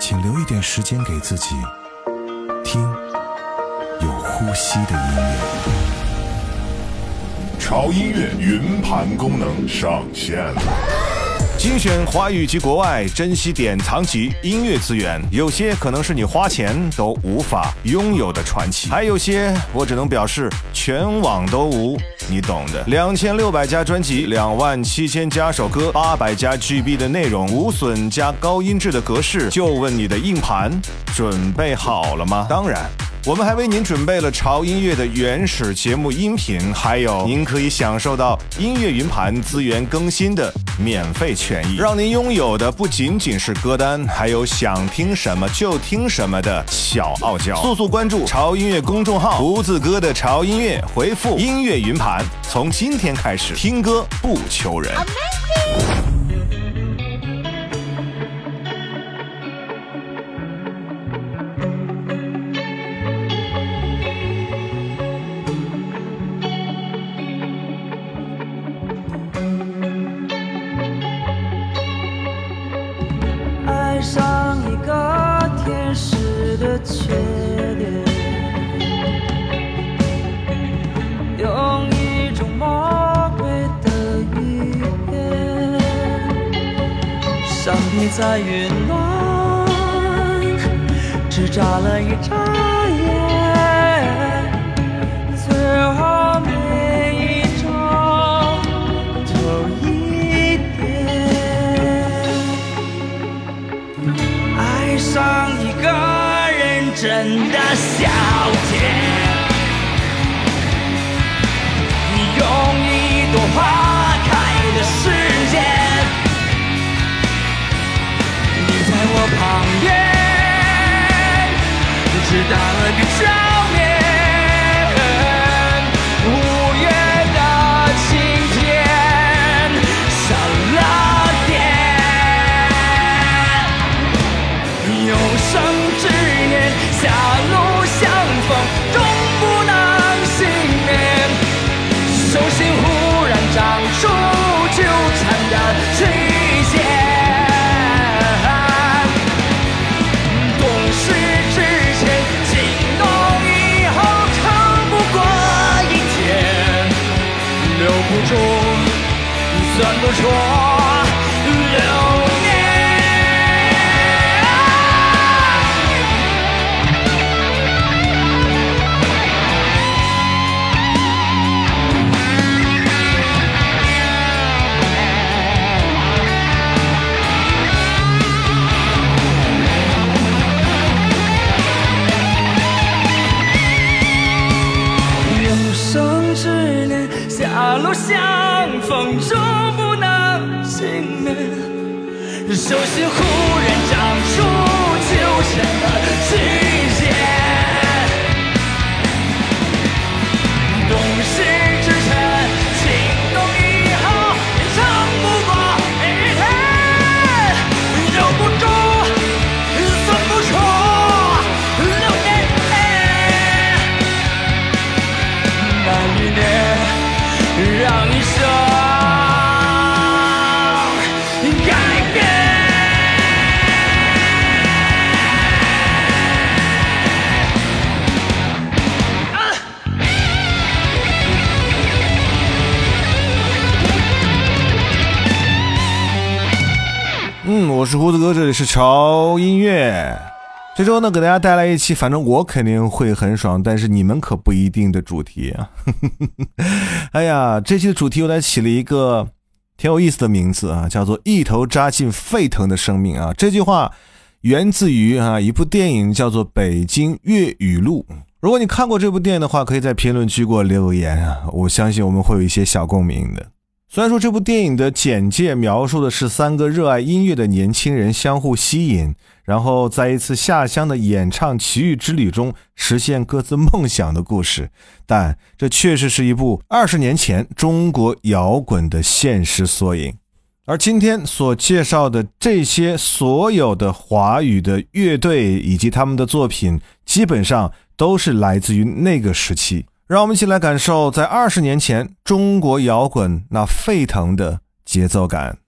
请留一点时间给自己，听有呼吸的音乐。潮音乐云盘功能上线了。精选华语及国外珍稀典藏级音乐资源，有些可能是你花钱都无法拥有的传奇，还有些我只能表示全网都无，你懂的。两千六百家专辑，两万七千加首歌，八百加 GB 的内容，无损加高音质的格式，就问你的硬盘准备好了吗？当然。我们还为您准备了潮音乐的原始节目音频，还有您可以享受到音乐云盘资源更新的免费权益，让您拥有的不仅仅是歌单，还有想听什么就听什么的小傲娇。速速关注潮音乐公众号，胡子哥的潮音乐，回复音乐云盘，从今天开始听歌不求人。爱在云端只眨了一眨眼，最后每一张就一点。爱上一个认真的小姐，你用一朵花我旁边，只打了个照是潮音乐。这周呢，给大家带来一期，反正我肯定会很爽，但是你们可不一定的主题啊。哎呀，这期的主题我来起了一个挺有意思的名字啊，叫做“一头扎进沸腾的生命”啊。这句话源自于啊一部电影，叫做《北京粤语录》。如果你看过这部电影的话，可以在评论区给我留言啊，我相信我们会有一些小共鸣的。虽然说这部电影的简介描述的是三个热爱音乐的年轻人相互吸引，然后在一次下乡的演唱奇遇之旅中实现各自梦想的故事，但这确实是一部二十年前中国摇滚的现实缩影。而今天所介绍的这些所有的华语的乐队以及他们的作品，基本上都是来自于那个时期。让我们一起来感受在二十年前中国摇滚那沸腾的节奏感。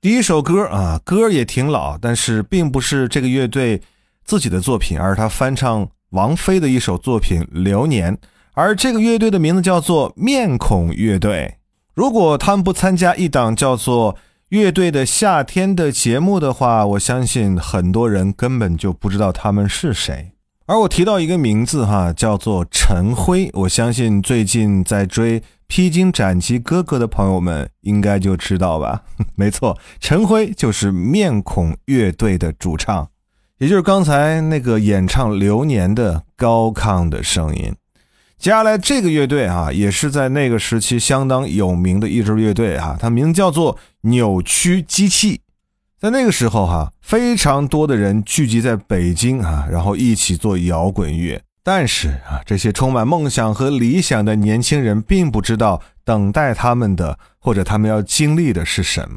第一首歌啊，歌也挺老，但是并不是这个乐队自己的作品，而是他翻唱王菲的一首作品《流年》。而这个乐队的名字叫做面孔乐队。如果他们不参加一档叫做《乐队的夏天》的节目的话，我相信很多人根本就不知道他们是谁。而我提到一个名字哈，叫做陈辉。我相信最近在追《披荆斩棘》哥哥的朋友们应该就知道吧？没错，陈辉就是面孔乐队的主唱，也就是刚才那个演唱《流年》的高亢的声音。接下来这个乐队啊，也是在那个时期相当有名的一支乐队哈，它名叫做扭曲机器。在那个时候，哈，非常多的人聚集在北京啊，然后一起做摇滚乐。但是啊，这些充满梦想和理想的年轻人并不知道等待他们的或者他们要经历的是什么。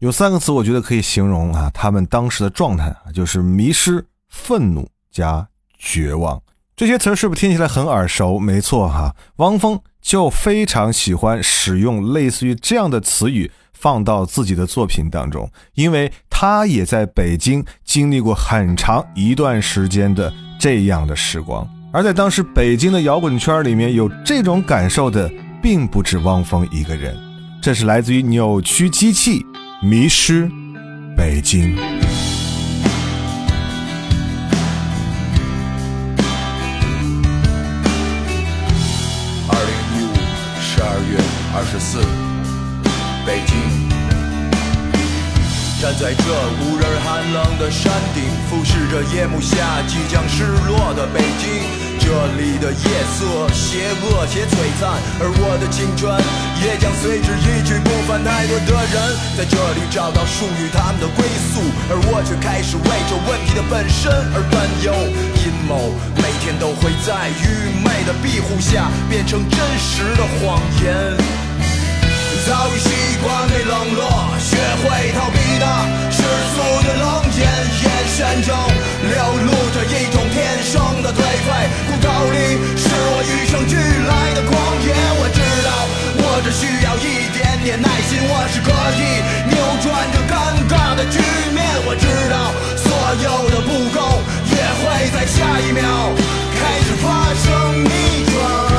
有三个词，我觉得可以形容啊，他们当时的状态啊，就是迷失、愤怒加绝望。这些词是不是听起来很耳熟？没错哈，汪峰就非常喜欢使用类似于这样的词语。放到自己的作品当中，因为他也在北京经历过很长一段时间的这样的时光，而在当时北京的摇滚圈里面有这种感受的，并不止汪峰一个人。这是来自于扭曲机器，迷失北京。二零一五十二月二十四。北京，站在这无人寒冷的山顶，俯视着夜幕下即将失落的北京。这里的夜色邪恶且璀璨，而我的青春也将随之一去不返。太多的人在这里找到属于他们的归宿，而我却开始为这问题的本身而担忧。阴谋每天都会在愚昧的庇护下变成真实的谎言。早已习惯被冷落，学会逃避那世俗的冷眼，眼神中流露着一种天生的颓废。骨头里是我与生俱来的狂野。我知道，我只需要一点点耐心，我是可以扭转这尴尬的局面。我知道，所有的不公也会在下一秒开始发生逆转。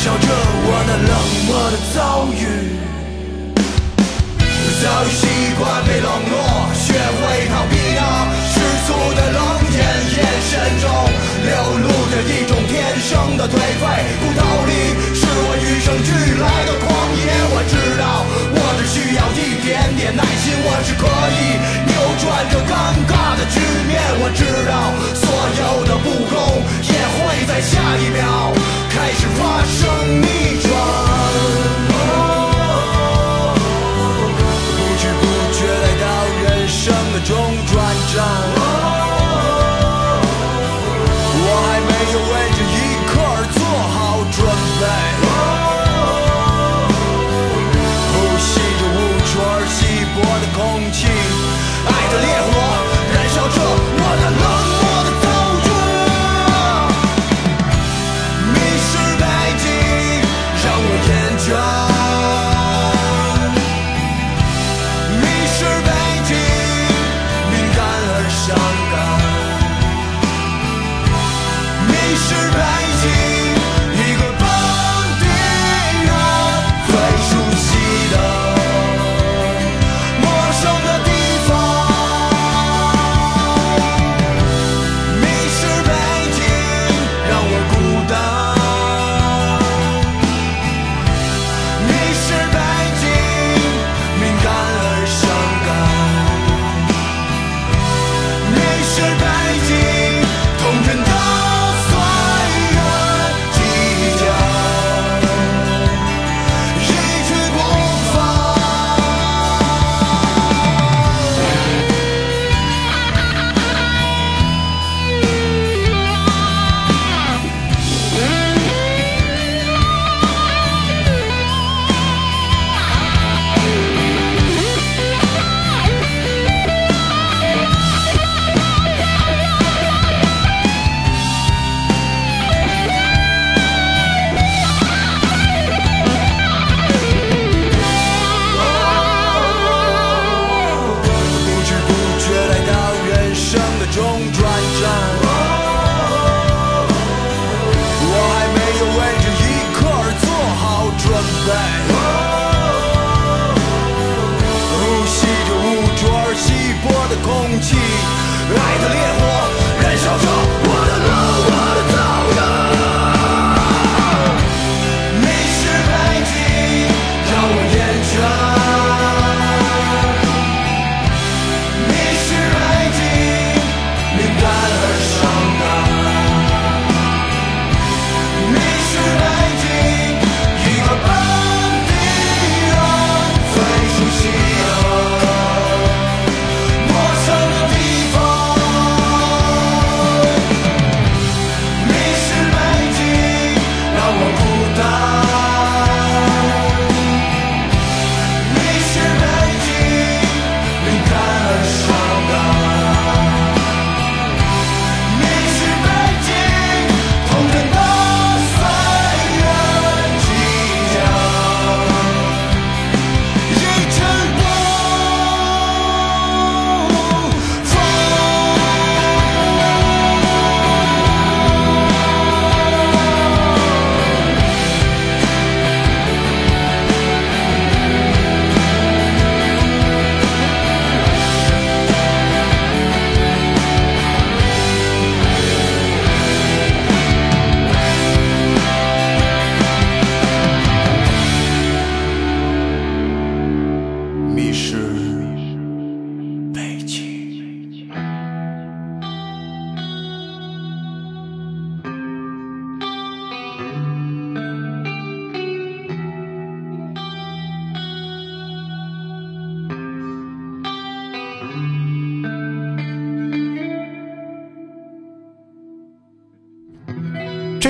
笑着我那冷漠的遭遇。我早已习惯被冷落，学会逃避那世俗的冷眼，眼神中。流露着一种天生的颓废，骨头里我与生俱来的狂野。我知道，我只需要一点点耐心，我是可以扭转这尴尬的局面。我知道，所有的不公也会在下一秒开始发生逆转。不知不觉来到人生的中转站。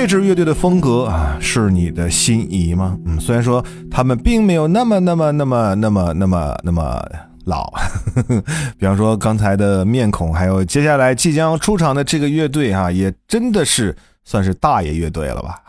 这支乐队的风格啊，是你的心仪吗？嗯，虽然说他们并没有那么、那么、那么、那么、那么、那么老，比方说刚才的面孔，还有接下来即将出场的这个乐队啊、也真的是算是大爷乐队了吧？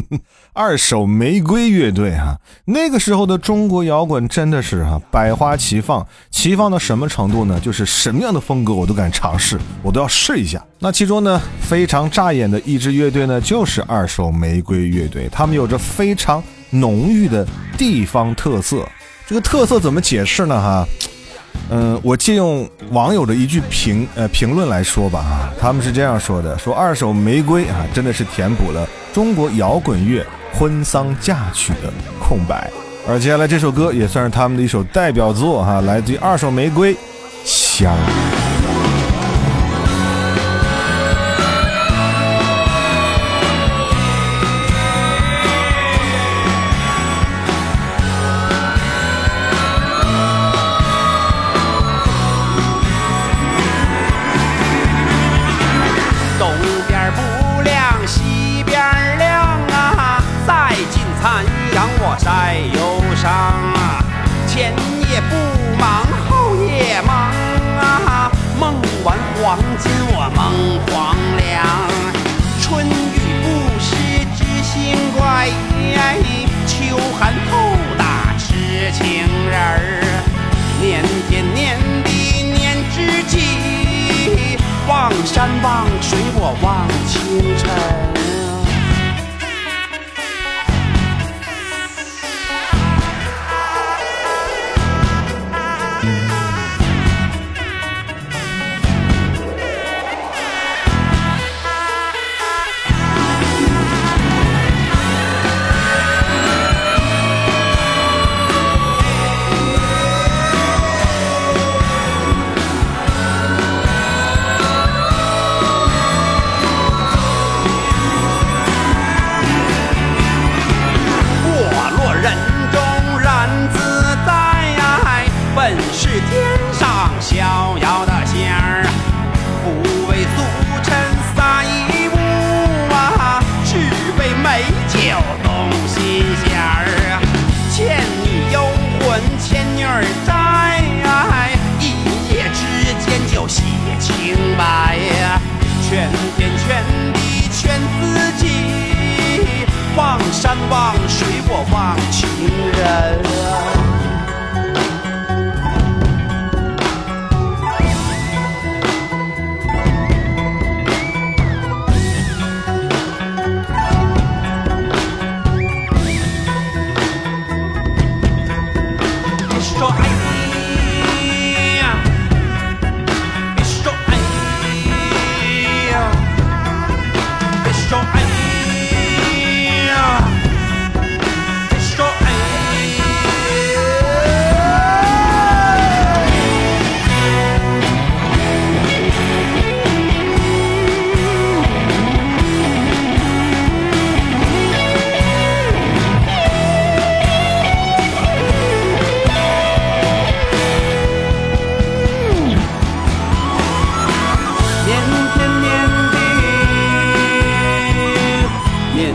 二手玫瑰乐队哈、那个时候的中国摇滚真的是哈、百花齐放，齐放到什么程度呢？就是什么样的风格我都敢尝试，我都要试一下。那其中呢，非常扎眼的一支乐队呢，就是二手玫瑰乐队，他们有着非常浓郁的地方特色。这个特色怎么解释呢？哈，嗯，我借用网友的一句评呃评论来说吧啊，他们是这样说的：说二手玫瑰啊，真的是填补了中国摇滚乐婚丧嫁娶的空白。而接下来这首歌也算是他们的一首代表作哈、来自于二手玫瑰，香。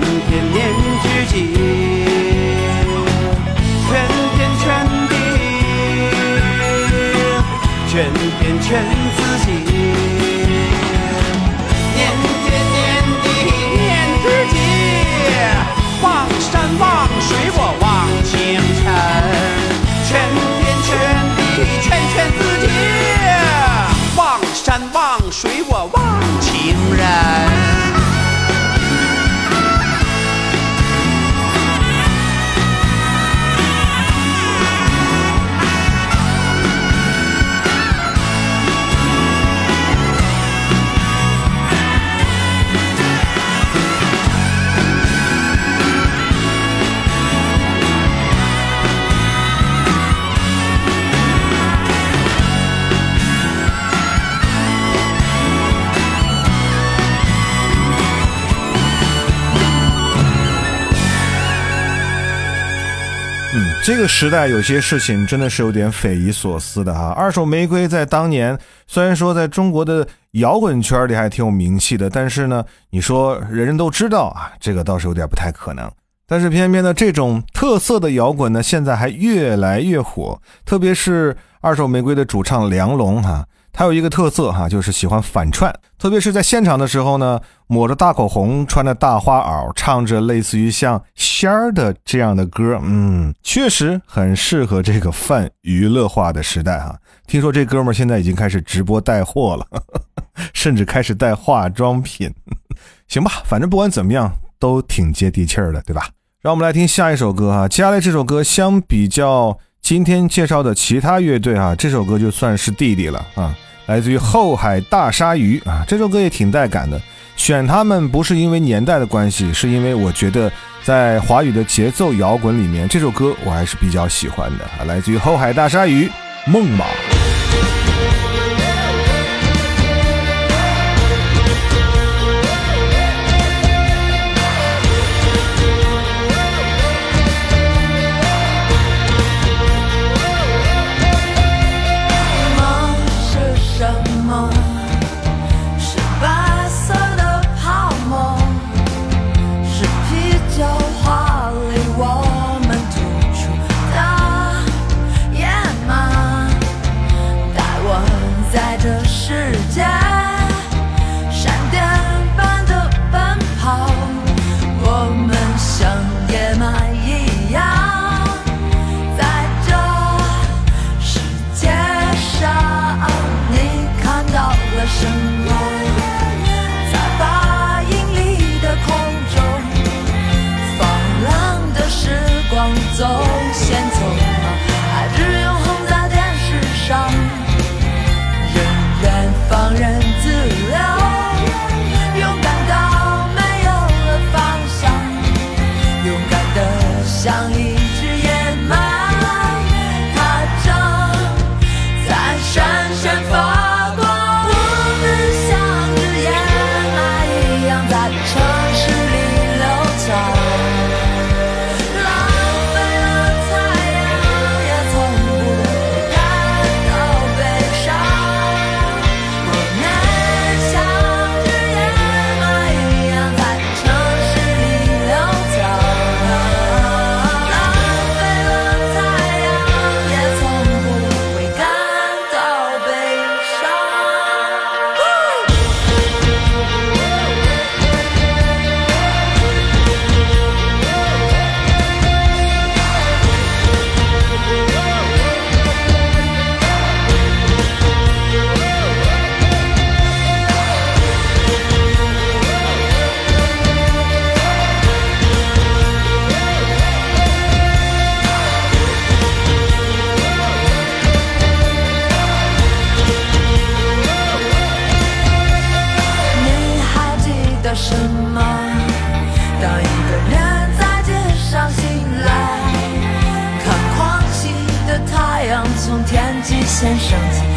in 这个时代有些事情真的是有点匪夷所思的哈。二手玫瑰在当年虽然说在中国的摇滚圈里还挺有名气的，但是呢，你说人人都知道啊，这个倒是有点不太可能。但是偏偏呢这种特色的摇滚呢，现在还越来越火，特别是二手玫瑰的主唱梁龙哈。还有一个特色哈，就是喜欢反串，特别是在现场的时候呢，抹着大口红，穿着大花袄，唱着类似于像仙儿的这样的歌，嗯，确实很适合这个泛娱乐化的时代哈。听说这哥们儿现在已经开始直播带货了，甚至开始带化妆品。行吧，反正不管怎么样，都挺接地气儿的，对吧？让我们来听下一首歌哈。接下来这首歌相比较今天介绍的其他乐队哈，这首歌就算是弟弟了啊。来自于后海大鲨鱼啊，这首歌也挺带感的。选他们不是因为年代的关系，是因为我觉得在华语的节奏摇滚里面，这首歌我还是比较喜欢的啊。来自于后海大鲨鱼，梦马先生。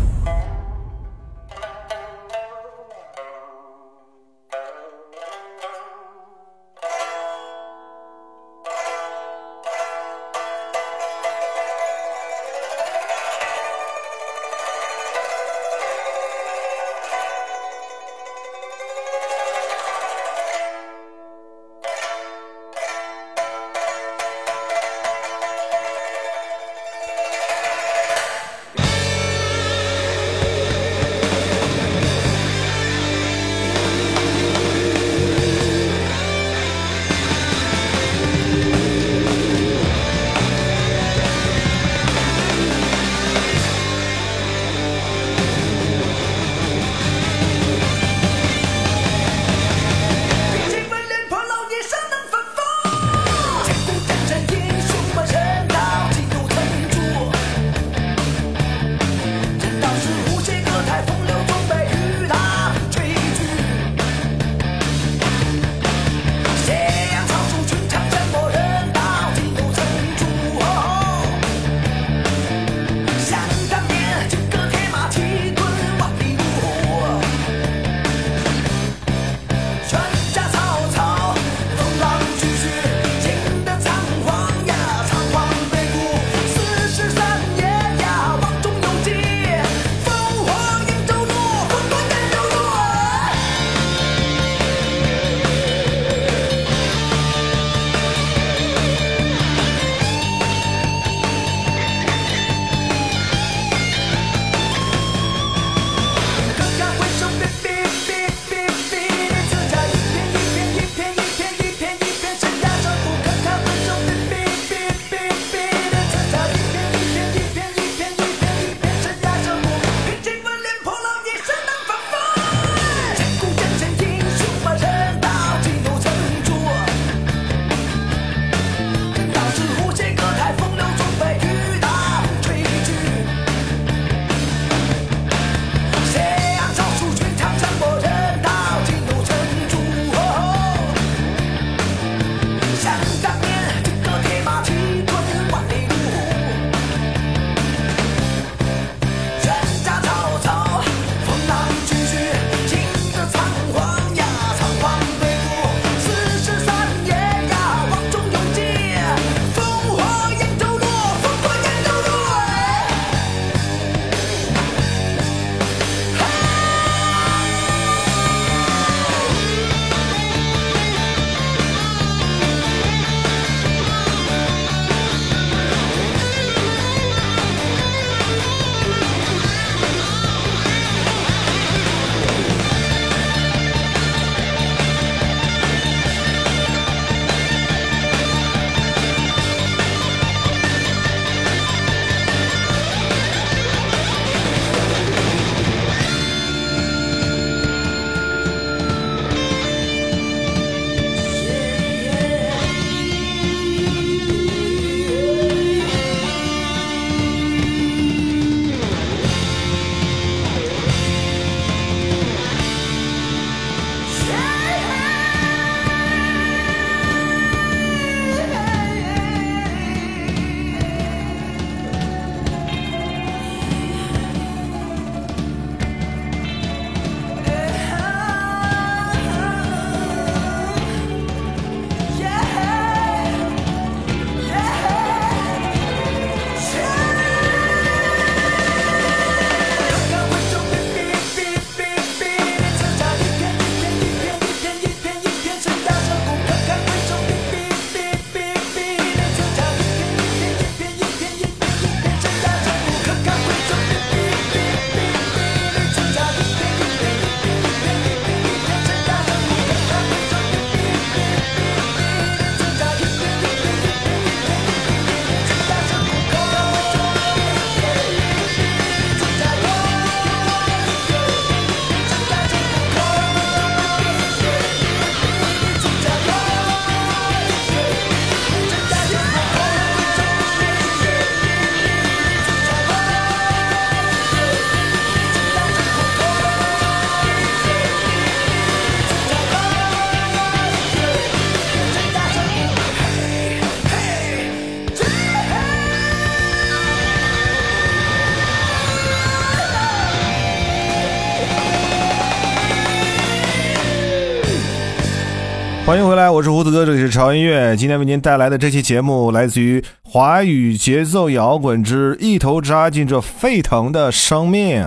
欢迎回来，我是胡子哥，这里是潮音乐。今天为您带来的这期节目来自于华语节奏摇滚之一头扎进这沸腾的生命。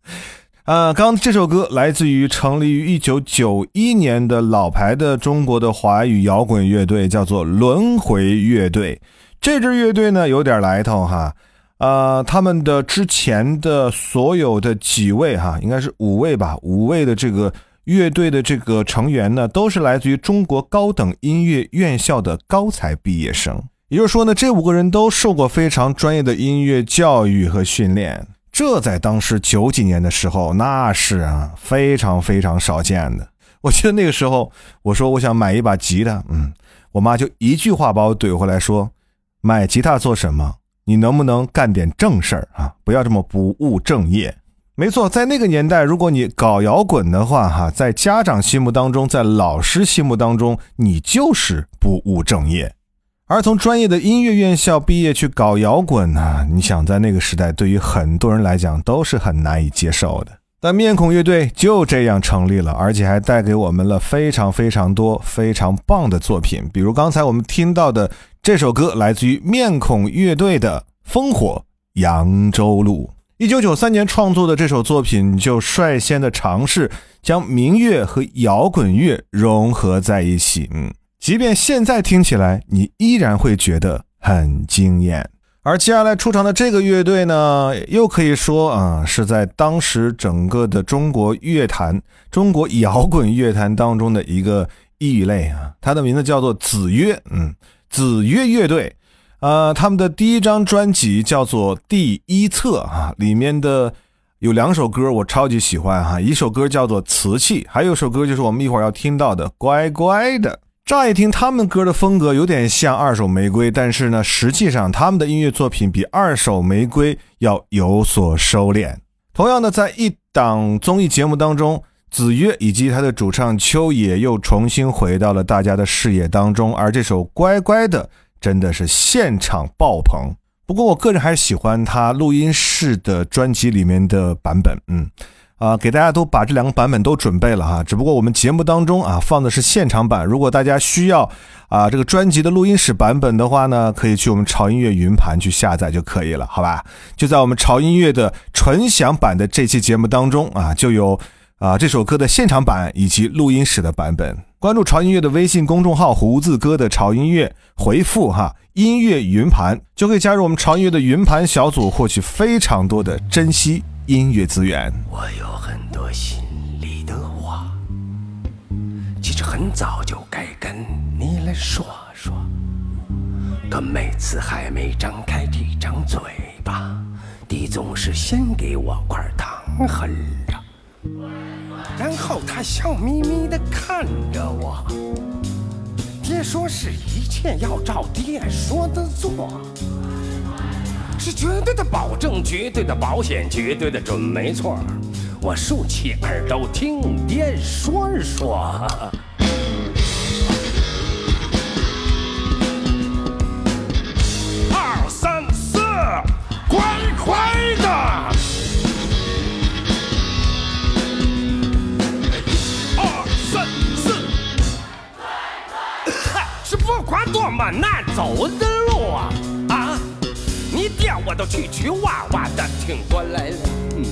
呃，刚这首歌来自于成立于一九九一年的老牌的中国的华语摇滚乐队，叫做轮回乐队。这支乐队呢有点来头哈，呃，他们的之前的所有的几位哈，应该是五位吧，五位的这个乐队的这个成员呢，都是来自于中国高等音乐院校的高才毕业生。也就是说呢，这五个人都受过非常专业的音乐教育和训练。这在当时九几年的时候，那是啊，非常非常少见的。我记得那个时候，我说我想买一把吉他，嗯，我妈就一句话把我怼回来说：“买吉他做什么？你能不能干点正事儿啊？不要这么不务正业。”没错，在那个年代，如果你搞摇滚的话，哈，在家长心目当中，在老师心目当中，你就是不务正业。而从专业的音乐院校毕业去搞摇滚呢？你想在那个时代，对于很多人来讲都是很难以接受的。但面孔乐队就这样成立了，而且还带给我们了非常非常多非常棒的作品。比如刚才我们听到的这首歌，来自于面孔乐队的《烽火扬州路》。一九九三年创作的这首作品，就率先的尝试将民乐和摇滚乐融合在一起。嗯。即便现在听起来，你依然会觉得很惊艳。而接下来出场的这个乐队呢，又可以说啊，是在当时整个的中国乐坛、中国摇滚乐坛当中的一个异类啊。它的名字叫做子曰，嗯，子曰乐队。呃，他们的第一张专辑叫做《第一册》啊，里面的有两首歌我超级喜欢哈，一首歌叫做《瓷器》，还有一首歌就是我们一会儿要听到的《乖乖的》。乍一听他们歌的风格有点像二手玫瑰，但是呢，实际上他们的音乐作品比二手玫瑰要有所收敛。同样的，在一档综艺节目当中，子曰以及他的主唱秋野又重新回到了大家的视野当中，而这首《乖乖的》真的是现场爆棚。不过，我个人还是喜欢他录音室的专辑里面的版本，嗯。啊，给大家都把这两个版本都准备了哈，只不过我们节目当中啊放的是现场版，如果大家需要啊这个专辑的录音室版本的话呢，可以去我们潮音乐云盘去下载就可以了，好吧？就在我们潮音乐的纯享版的这期节目当中啊，就有啊这首歌的现场版以及录音室的版本。关注潮音乐的微信公众号“胡子哥的潮音乐”，回复哈音乐云盘就可以加入我们潮音乐的云盘小组，获取非常多的珍惜。音乐资源。我有很多心里的话，其实很早就该跟你来说说，可每次还没张开这张嘴巴，你总是先给我块糖哼着，然后他笑眯眯的看着我。爹说是一切要照爹说的做。是绝对的保证，绝对的保险，绝对的准没错。我竖起耳朵听爹说说。二三四，乖乖的。是不管多么难走的路啊啊！你。爹，我都曲曲弯弯的挺过来了。嗯，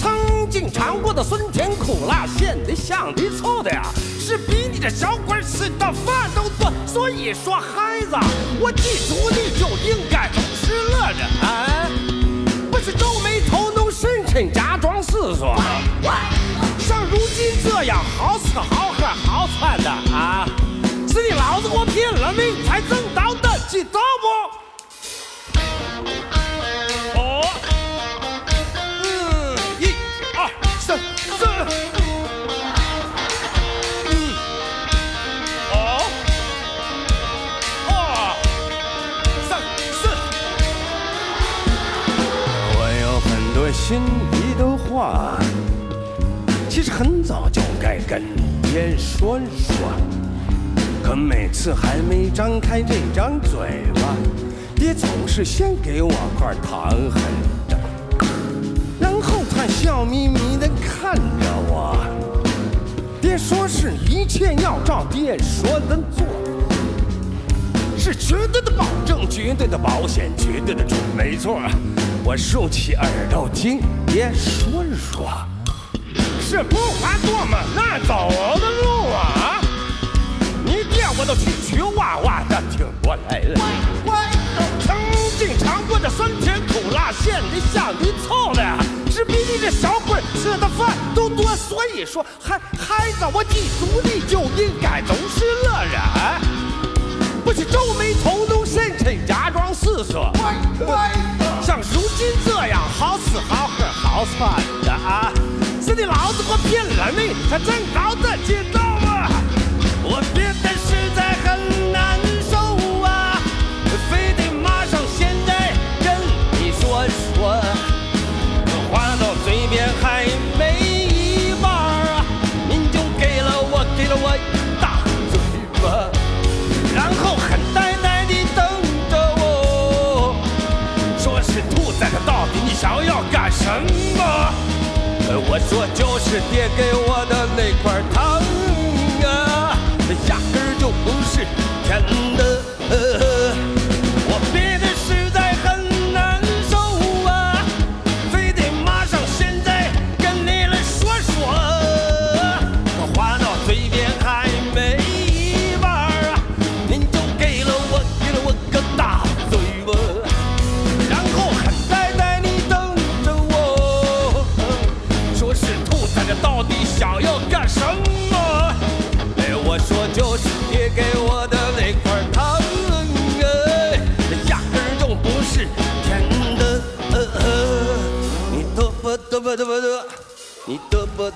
曾经尝过的酸甜苦辣、咸的、香的、臭的呀，是比你这小鬼吃的饭都多。所以说，孩子，我记住你就应该总是乐着，啊，不是皱眉头、弄神沉、假装思索。像如今这样好吃好喝好穿的啊，了命才挣到的，知道不？心里的话，其实很早就该跟爹说说，每次还没张开这张嘴巴，爹总是先给我块糖狠着，然后他笑眯眯的看着我。爹说是一切要照爹说的做，是绝对的保证，绝对的保险，绝对的准，没错。我竖起耳朵听爹说说，是不管多么难走的路啊，我都曲曲哇哇的挺过来了。曾经尝过的酸甜苦辣咸的香的臭的，只比你这小鬼吃的饭都多。所以说，孩孩子，我记住你就应该总是乐人，不去皱眉头弄深沉，假装死色。像如今这样好吃好喝好穿的啊，是你，老子我骗了你，他真搞得知道吗？我说就是爹给我的那块糖啊，压根儿就不是甜的。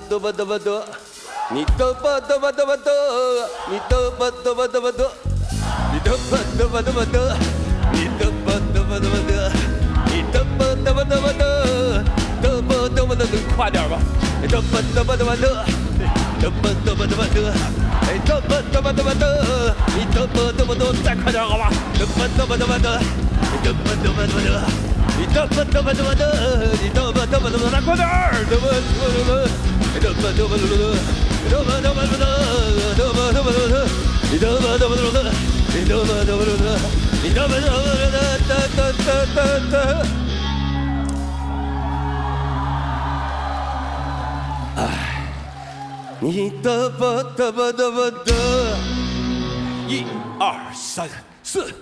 嘚吧嘚吧嘚吧嘚，你嘚吧嘚吧嘚吧嘚，你嘚吧嘚吧嘚吧嘚，你嘚吧嘚吧嘚吧嘚，你嘚吧嘚吧嘚吧嘚，你嘚吧嘚吧嘚吧嘚，嘚吧嘚吧嘚，快点吧，你嘚吧嘚吧嘚吧嘚，嘚吧嘚吧嘚吧嘚，哎嘚吧嘚吧嘚吧嘚，你嘚吧嘚吧嘚，再快点好吧，嘚吧嘚吧嘚吧嘚，你嘚吧嘚吧嘚吧嘚。你嘚吧嘚吧嘚吧嘚，你嘚吧嘚吧嘚吧，来快点儿！嘚吧嘚吧嘚哎，你嘚吧嘚吧嘚吧嘚，一二三四。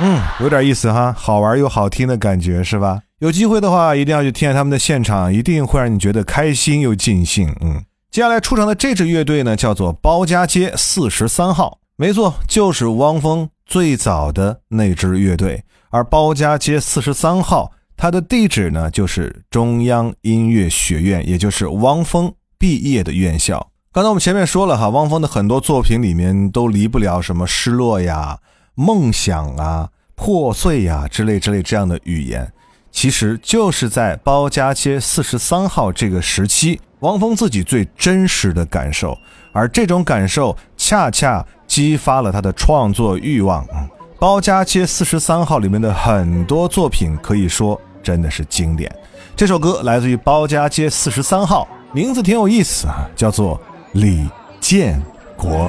嗯，有点意思哈，好玩又好听的感觉是吧？有机会的话，一定要去听下他们的现场，一定会让你觉得开心又尽兴。嗯，接下来出场的这支乐队呢，叫做包家街四十三号，没错，就是汪峰最早的那支乐队。而包家街四十三号，它的地址呢，就是中央音乐学院，也就是汪峰毕业的院校。刚才我们前面说了哈，汪峰的很多作品里面都离不了什么失落呀。梦想啊、破碎呀、之类之类这样的语言，其实就是在包家街四十三号这个时期，汪峰自己最真实的感受，而这种感受恰恰激发了他的创作欲望。嗯，包家街四十三号里面的很多作品可以说真的是经典。这首歌来自于包家街四十三号，名字挺有意思啊，叫做李建国。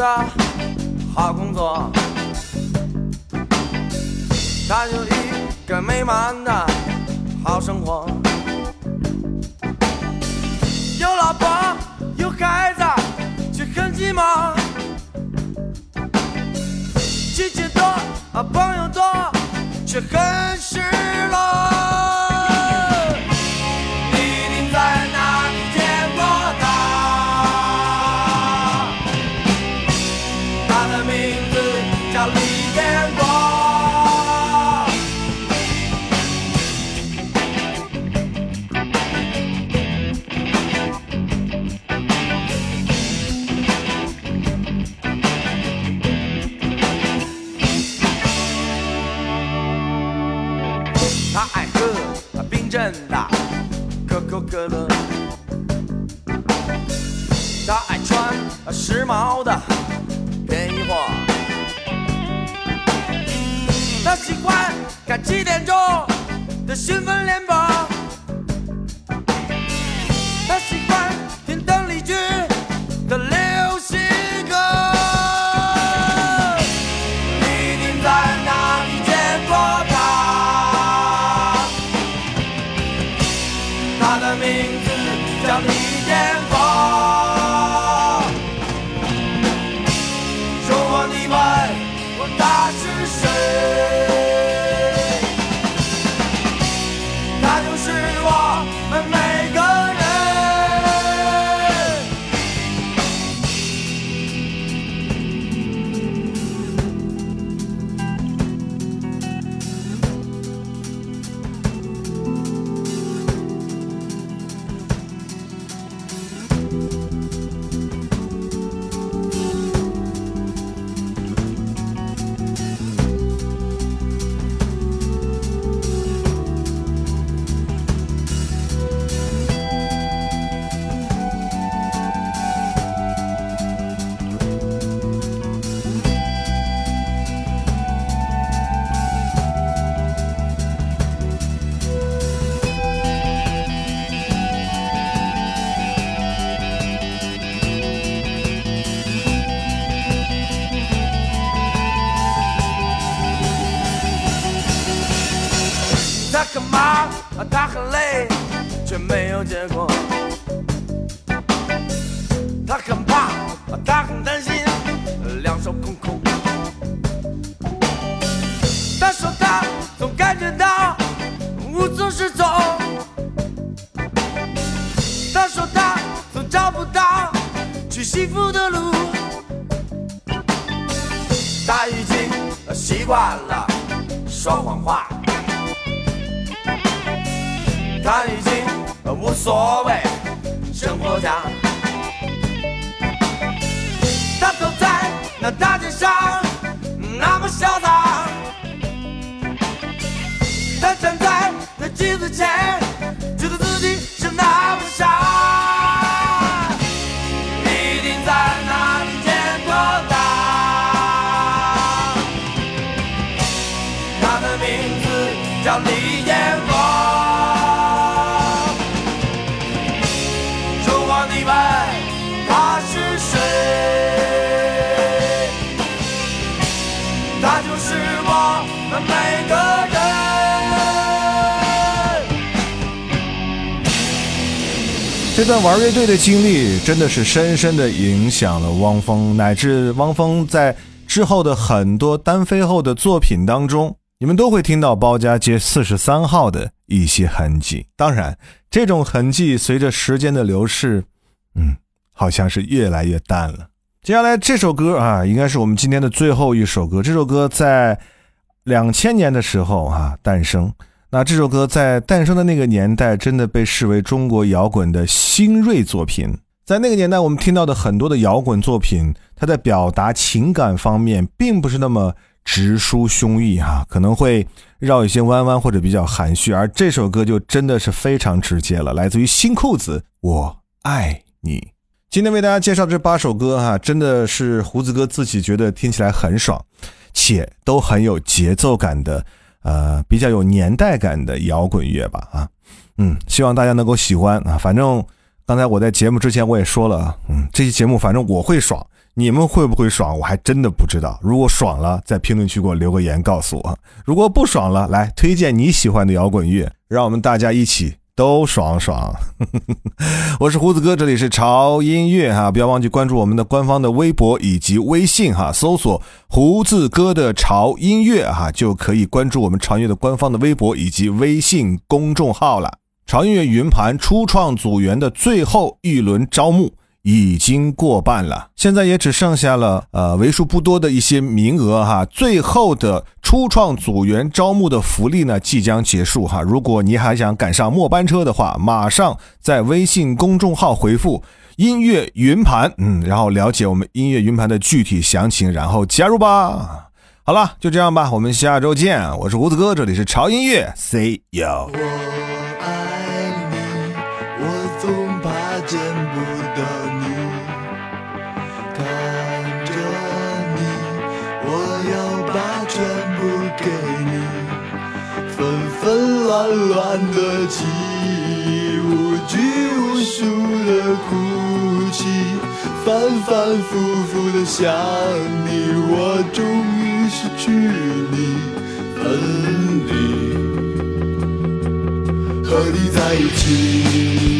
的好工作，他有一个美满的好生活，有老婆有孩子，却很寂寞。亲戚多，啊朋友多，却很失落。格勒。他爱穿时髦的便宜货，他喜欢看七点钟的新闻联播。他很忙，他很累，却没有结果。他很怕，他很担心，两手空空。他说他总感觉到无从适从。他说他总找不到去幸福的路。他已经习惯了说谎话。他已经无所谓生活家。他走在那大街上，那么潇洒。他站在那镜子前，段玩乐队的经历，真的是深深的影响了汪峰，乃至汪峰在之后的很多单飞后的作品当中，你们都会听到包家街四十三号的一些痕迹。当然，这种痕迹随着时间的流逝，嗯，好像是越来越淡了。接下来这首歌啊，应该是我们今天的最后一首歌。这首歌在两千年的时候啊诞生。那这首歌在诞生的那个年代，真的被视为中国摇滚的新锐作品。在那个年代，我们听到的很多的摇滚作品，它在表达情感方面，并不是那么直抒胸臆哈、可能会绕一些弯弯或者比较含蓄。而这首歌就真的是非常直接了，来自于新裤子，《我爱你》。今天为大家介绍这八首歌哈、真的是胡子哥自己觉得听起来很爽，且都很有节奏感的。呃，比较有年代感的摇滚乐吧，啊，嗯，希望大家能够喜欢啊。反正刚才我在节目之前我也说了，嗯，这期节目反正我会爽，你们会不会爽，我还真的不知道。如果爽了，在评论区给我留个言告诉我；如果不爽了，来推荐你喜欢的摇滚乐，让我们大家一起都爽爽。我是胡子哥，这里是潮音乐哈，不要忘记关注我们的官方的微博以及微信哈，搜索胡子哥的潮音乐哈，就可以关注我们潮音乐的官方的微博以及微信公众号了。潮音乐云盘初创组员的最后一轮招募。已经过半了，现在也只剩下了呃为数不多的一些名额哈。最后的初创组员招募的福利呢即将结束哈。如果你还想赶上末班车的话，马上在微信公众号回复“音乐云盘”，嗯，然后了解我们音乐云盘的具体详情，然后加入吧。好了，就这样吧，我们下周见。我是胡子哥，这里是潮音乐，See you。乱乱的记忆，无拘无束的哭泣，反反复复的想你，我终于失去你，分离，和你在一起。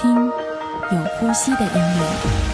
听有呼吸的音乐。